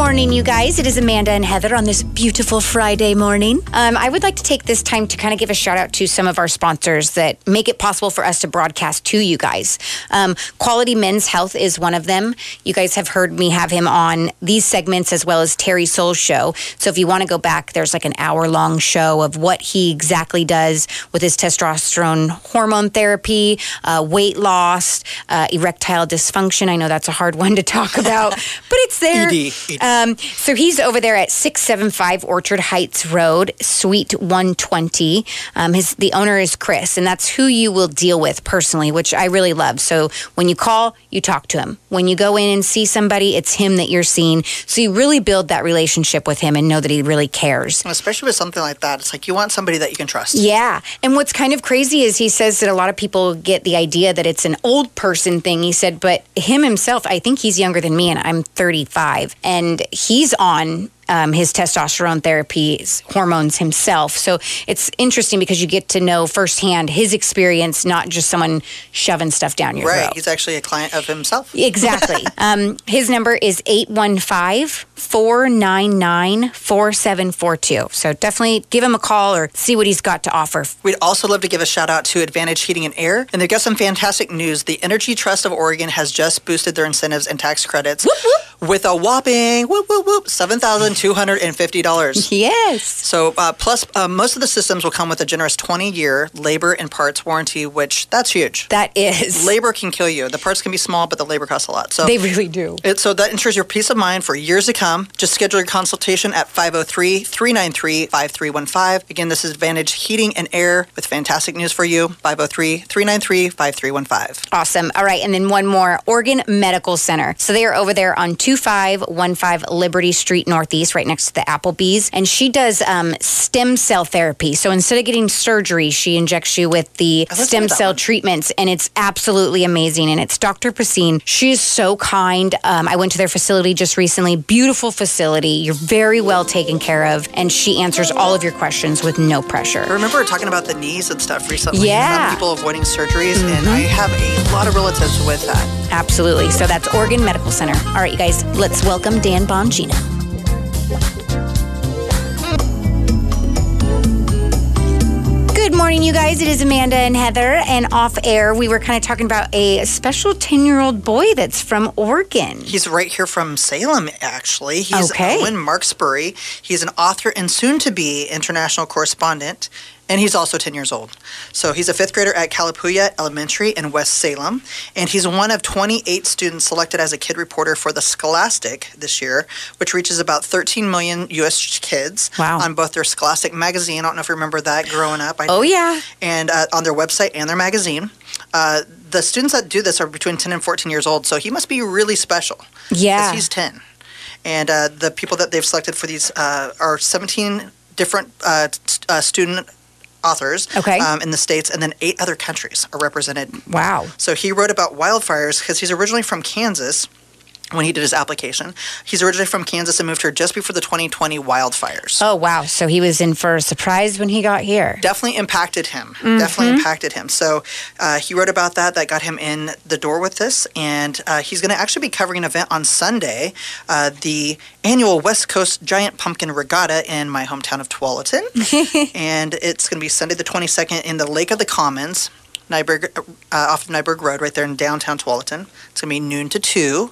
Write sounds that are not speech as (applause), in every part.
morning, you guys. It is Amanda and Heather on this beautiful Friday morning. Um, I would like to take this time to kind of give a shout out to some of our sponsors that make it possible for us to broadcast to you guys. Um, Quality Men's Health is one of them. You guys have heard me have him on these segments as well as Terry Soul's show. So if you want to go back, there's like an hour long show of what he exactly does with his testosterone hormone therapy, uh, weight loss, uh, erectile dysfunction. I know that's a hard one to talk about, (laughs) but it's there. ED. Um, so he's over there at 675 Orchard Heights Road, Suite 120. Um, his the owner is Chris, and that's who you will deal with personally, which I really love. So when you call, you talk to him. When you go in and see somebody, it's him that you're seeing. So you really build that relationship with him and know that he really cares. Especially with something like that, it's like you want somebody that you can trust. Yeah. And what's kind of crazy is he says that a lot of people get the idea that it's an old person thing. He said, but him himself, I think he's younger than me and I'm 35. And he's on um, his testosterone therapy hormones himself. So it's interesting because you get to know firsthand his experience, not just someone shoving stuff down your throat. Right. throat. He's actually a client of himself. Exactly. (laughs) um, his number is 815 499 4742. So definitely give him a call or see what he's got to offer. We'd also love to give a shout out to Advantage Heating and Air. And they've got some fantastic news. The Energy Trust of Oregon has just boosted their incentives and tax credits with a whopping whoop, whoop, whoop, $7,250. (laughs) Yes. So, uh, plus, uh, most of the systems will come with a generous 20 year labor and parts warranty, which that's huge. That is. labor can kill you. The parts can be small, but the labor costs a lot. So, They really do. It, so that ensures your peace of mind for years to come. Just schedule your consultation at 503-393-5315. Again, this is Advantage Heating and Air with fantastic news for you. 503-393-5315. Awesome. All right. And then one more Oregon Medical Center. So they are over there on 2515 Liberty Street Northeast, right next to the Applebee's. And she does um, stem cell therapy. So instead of getting surgery, she injects you with the stem cell one. treatments. And it's absolutely amazing. And it's Dr. Pacine. She is so kind. Um, I went to their facility just recently. Beautiful facility. You're very well taken care of. And she answers all of your questions with no pressure. I remember talking about the knees and stuff recently. Yeah. Mm-hmm. People avoiding surgeries, and I have a lot of relatives with that. Absolutely. So that's Oregon Medical Center. All right, you guys, let's welcome Dan Bongino. Morning, you guys. It is Amanda and Heather. And off air, we were kind of talking about a special 10 year old boy that's from Oregon. He's right here from Salem, actually. He's Okay. Owen Marksbury. He's an author and soon to be international correspondent, and he's also 10 years old. So he's a fifth grader at Kalapuya Elementary in West Salem, and he's one of 28 students selected as a kid reporter for the Scholastic this year, which reaches about 13 million U.S. kids Wow. on both their Scholastic magazine. I don't know if you remember that growing up. I Oh, yeah. and uh, on their website and their magazine. Uh, the students that do this are between 10 and 14 years old, so he must be really special. Yeah. he's 10. And uh, the people that they've selected for these uh, are 17 different uh, uh, student authors Okay. um, in the States, and then eight other countries are represented. Wow. So he wrote about wildfires because he's originally from Kansas when he did his application. He's originally from Kansas and moved here just before the 2020 wildfires. Oh, wow. So he was in for a surprise when he got here. definitely impacted him. Mm-hmm. Definitely impacted him. So uh, he wrote about that. That got him in the door with this, and uh, he's going to actually be covering an event on Sunday, uh, the annual West Coast Giant Pumpkin Regatta in my hometown of Tualatin, (laughs) and it's going to be Sunday the twenty second in the Lake of the Commons. Nyberg, uh, off of Nyberg Road, right there in downtown Tualatin. It's going to be noon to two,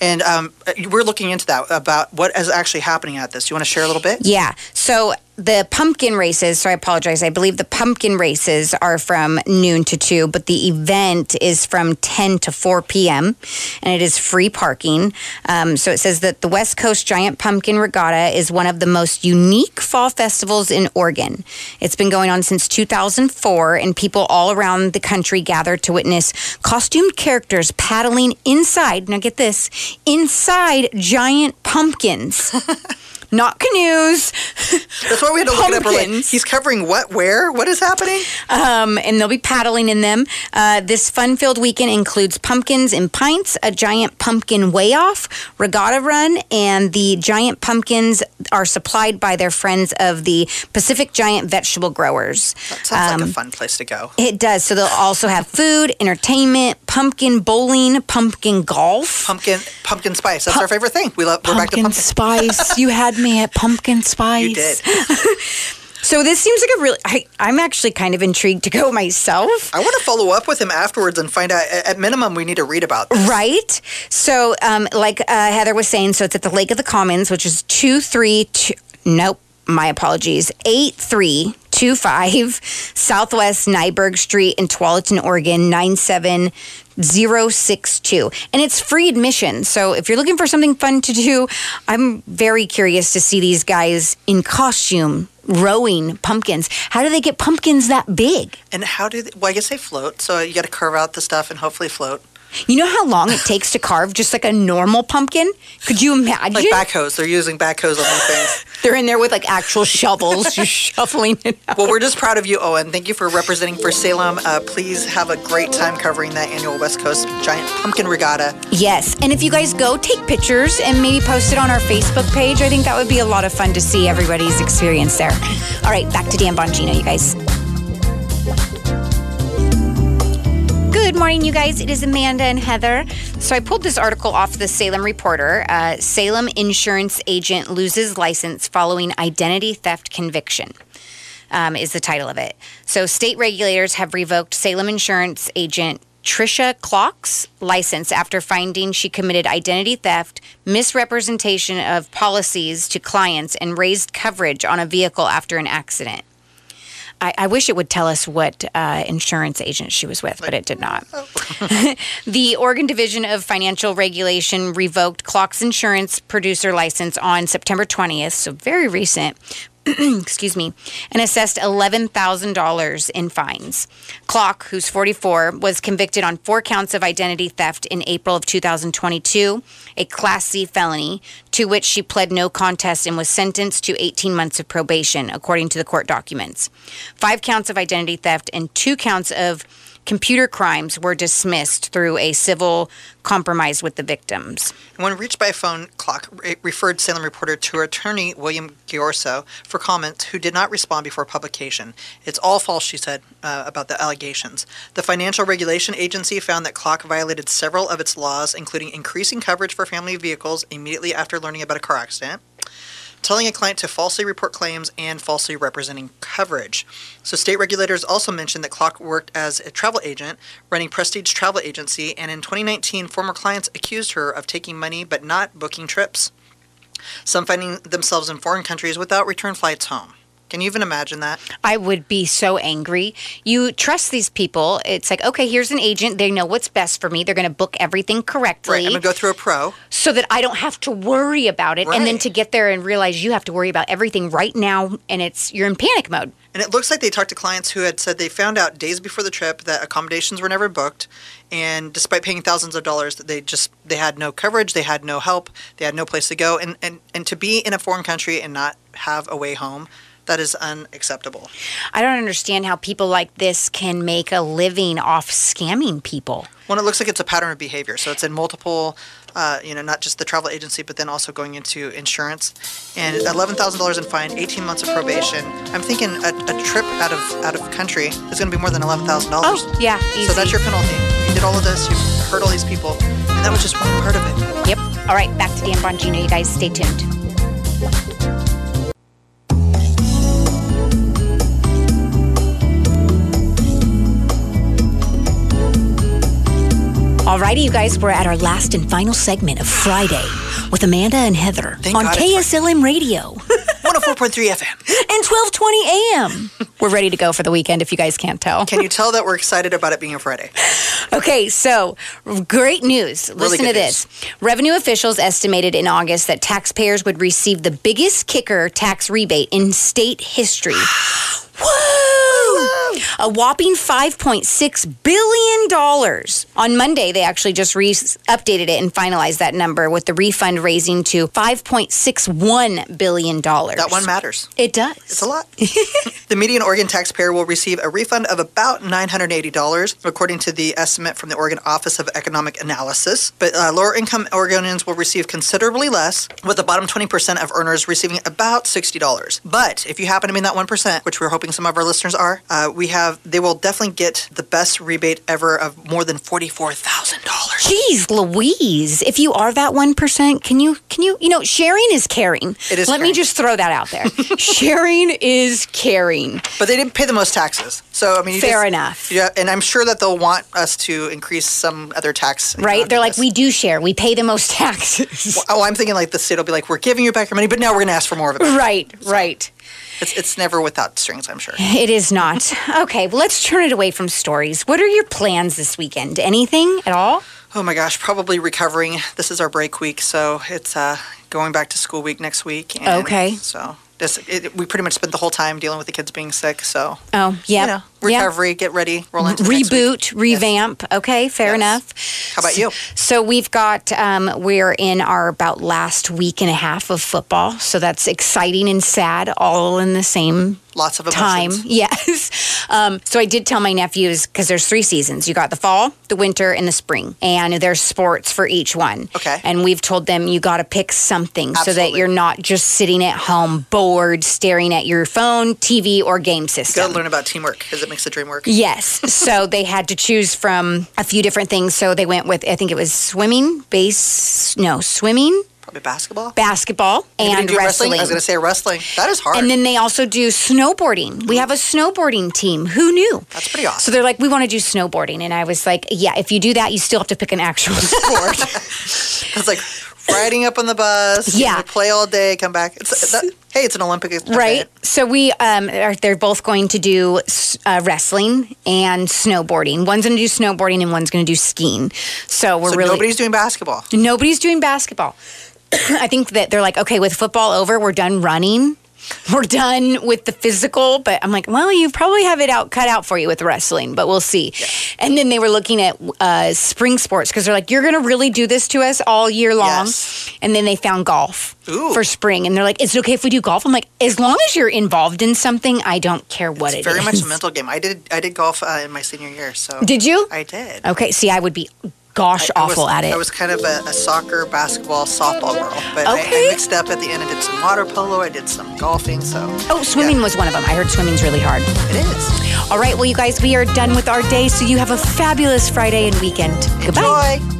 and um, we're looking into that about what is actually happening at this. You want to share a little bit? Yeah. So the pumpkin races, so I apologize. I believe the pumpkin races are from noon to 2, but the event is from 10 to 4 p.m. and it is free parking. Um, so it says that the West Coast Giant Pumpkin Regatta is one of the most unique fall festivals in Oregon. It's been going on since 2004, and people all around the country gather to witness costumed characters paddling inside. Now, get this inside giant pumpkins. (laughs) not canoes. That's why we had to look it up. Like, he's covering what? Where? What is happening? um, and they'll be paddling in them. Uh, this fun filled weekend includes pumpkins in pints, a giant pumpkin weigh off, regatta run, and the giant pumpkins are supplied by their friends of the Pacific Giant Vegetable Growers. That sounds Um, like a fun place to go. It does. So they'll also have food, entertainment, pumpkin bowling, pumpkin golf. Pumpkin, pumpkin spice. That's our favorite thing. We love. We're back to pumpkin. spice. you had me at pumpkin spice. You did. (laughs) So this seems like a really. I, I'm actually kind of intrigued to go myself. I want to follow up with him afterwards and find out. At at minimum, we need to read about this. Right. So, um, like uh, Heather was saying, so it's at the Lake of the Commons, which is two three two. Nope, my apologies. Eight three two five Southwest Nyberg Street in Tualatin, Oregon nine seven zero six two, and it's free admission. So, if you're looking for something fun to do, I'm very curious to see these guys in costume rowing pumpkins. How do they get pumpkins that big? And how do? They, well, I guess they float. So you got to carve out the stuff and hopefully float. You know how long it takes to carve just like a normal pumpkin? Could you imagine? Like backhoes. They're using backhoes on these things. (laughs) They're in there with like actual shovels, just (laughs) shuffling it out. Well, we're just proud of you, Owen. Thank you for representing for Salem. Uh, please have a great time covering that annual West Coast Giant Pumpkin Regatta. Yes, and if you guys go, take pictures and maybe post it on our Facebook page. I think that would be a lot of fun to see everybody's experience there. All right, back to Dan Bongino, you guys. Good morning, you guys. It is Amanda and Heather. So I pulled this article off the Salem Reporter. Uh, Salem insurance agent loses license following identity theft conviction. Um, is the title of it. So state regulators have revoked Salem insurance agent Trisha Clock's license after finding she committed identity theft, misrepresentation of policies to clients, and raised coverage on a vehicle after an accident. I, I wish it would tell us what uh, insurance agent she was with, but it did not. (laughs) the Oregon Division of Financial Regulation revoked Clock's insurance producer license on September 20th, so very recent. (clears throat) excuse me, and assessed $11,000 in fines. Clock, who's 44, was convicted on four counts of identity theft in April of 2022, a Class C felony, to which she pled no contest and was sentenced to 18 months of probation, according to the court documents. Five counts of identity theft and two counts of computer crimes were dismissed through a civil compromise with the victims. When reached by phone, Clock re- referred Salem reporter to attorney, William Giorso, for comment, who did not respond before publication. It's all false, she said, uh, about the allegations. The Financial Regulation Agency found that Clock violated several of its laws, including increasing coverage for family vehicles immediately after learning about a car accident, telling a client to falsely report claims, and falsely representing coverage. So, state regulators also mentioned that Clock worked as a travel agent, running Prestige Travel Agency, and in 2019, former clients accused her of taking money but not booking trips. Some finding themselves in foreign countries without return flights home. Can you even imagine that? I would be so angry. You trust these people. It's like, okay, here's an agent. They know what's best for me. They're going to book everything correctly Right, I'm gonna go through a pro. so that I don't have to worry about it. And then to get there and realize you have to worry about everything right now and it's you're in panic mode. And it looks like they talked to clients who had said they found out days before the trip that accommodations were never booked, and despite paying thousands of dollars, that they just they had no coverage, they had no help, they had no place to go, and and and to be in a foreign country and not have a way home, that is unacceptable. I don't understand how people like this can make a living off scamming people. Well, it looks like it's a pattern of behavior. So it's in multiple, uh, you know, not just the travel agency, but then also going into insurance. And eleven thousand dollars in fine, eighteen months of probation. I'm thinking a, a trip out of out of country is going to be more than eleven thousand dollars. Oh, yeah, easy. So that's your penalty. You did all of this. You hurt all these people, and that was just one part of it. Yep. All right, back to Dan Bongino. You guys stay tuned. Alrighty, you guys, we're at our last and final segment of Friday with Amanda and Heather Thank on God it's KSLM Radio (laughs) One hundred four point three FM. and 1220 AM. We're ready to go for the weekend if you guys can't tell. Can you tell that we're (laughs) excited about it being a Friday? Okay, so great news. Listen to good this. Revenue officials estimated in August that taxpayers would receive the biggest kicker tax rebate in state history. (gasps) Woo! A whopping $5.6 billion. On Monday, they actually just re- updated it and finalized that number with the refund raising to $5.61 billion. That one matters. It does. It's a lot. (laughs) the median Oregon taxpayer will receive a refund of about $980, according to the estimate from the Oregon Office of Economic Analysis. But uh, lower income Oregonians will receive considerably less, with the bottom 20% of earners receiving about $60. But if you happen to be in that 1%, which we're hoping some of our listeners are, uh, we have they will definitely get the best rebate ever of more than $44,000. Jeez Louise, if you are that 1%, can you, can you, you know, sharing is caring. It is Let me just throw that out there. (laughs) sharing is caring. But they didn't pay the most taxes. So, I mean, you Fair just- enough. Yeah, and I'm sure that they'll want us to increase some other tax. Right? They're like, this. we do share. We pay the most (laughs) taxes. Oh, I'm thinking like the state will be like, we're giving you back your money, but now we're going to ask for more of it. right, right. It's, it's never without strings, I'm sure. It is not. (laughs) Okay, well, let's turn it away from stories. What are your plans this weekend? Anything at all? Oh my gosh, probably recovering. This is our break week, so it's uh, going back to school week next week. And Okay. So this, it, we pretty much spent the whole time dealing with the kids being sick. So Oh, yeah. you know, recovery, get ready, roll into the next week. Reboot, revamp. Okay, fair Yes. enough. How about you? So we've got, um, we're in our about last week and a half of football. So that's exciting and sad all in the same Lots of time. (laughs) Yes. Um, so I did tell my nephews because there's three seasons. You got the fall, the winter, and the spring, and there's sports for each one. Okay. And we've told them you got to pick something so that you're not just sitting at home bored, staring at your phone, TV, or game system. Got to learn about teamwork because it makes the dream work. Yes. so (laughs) they had to choose from a few different things. So they went with, I think it was swimming, base, no, swimming, Probably basketball. basketball, and do wrestling. I was going to say wrestling. That is hard. And then they also do snowboarding. We hmm. have a snowboarding team. Who knew? That's pretty awesome. So they're like, we want to do snowboarding. And I was like, yeah, if you do that, you still have to pick an actual (laughs) sport. It's (laughs) like riding up on the bus. Yeah. play all day, come back. It's, that, hey, it's an Olympic event. right? So we, um, are, they're both going to do uh, wrestling and snowboarding. One's going to do snowboarding and one's going to do skiing. So we're So really nobody's doing basketball. Nobody's doing basketball. (clears throat) I think that they're like, okay, with football over, we're done running. We're done with the physical, but I'm like, well, you probably have it out cut out for you with wrestling, but we'll see. And then they were looking at uh, spring sports because they're like, you're going to really do this to us all year long. Yes. And then they found golf Ooh. for spring, and they're like, is it okay if we do golf? I'm like, as long as you're involved in something, I don't care what It's it very much a mental game. I did I did golf uh, in my senior year, so Did you? I did. Okay, see, I would be gosh I was- awful at it. I was kind of a, a soccer, basketball, softball girl, but I, Okay. I mixed up at the end. I did some water polo. I did some golfing. So oh, swimming was one of them. I heard swimming's really hard. it is. All right, well, you guys, we are done with our day, so you have a fabulous Friday and weekend. Goodbye. Enjoy.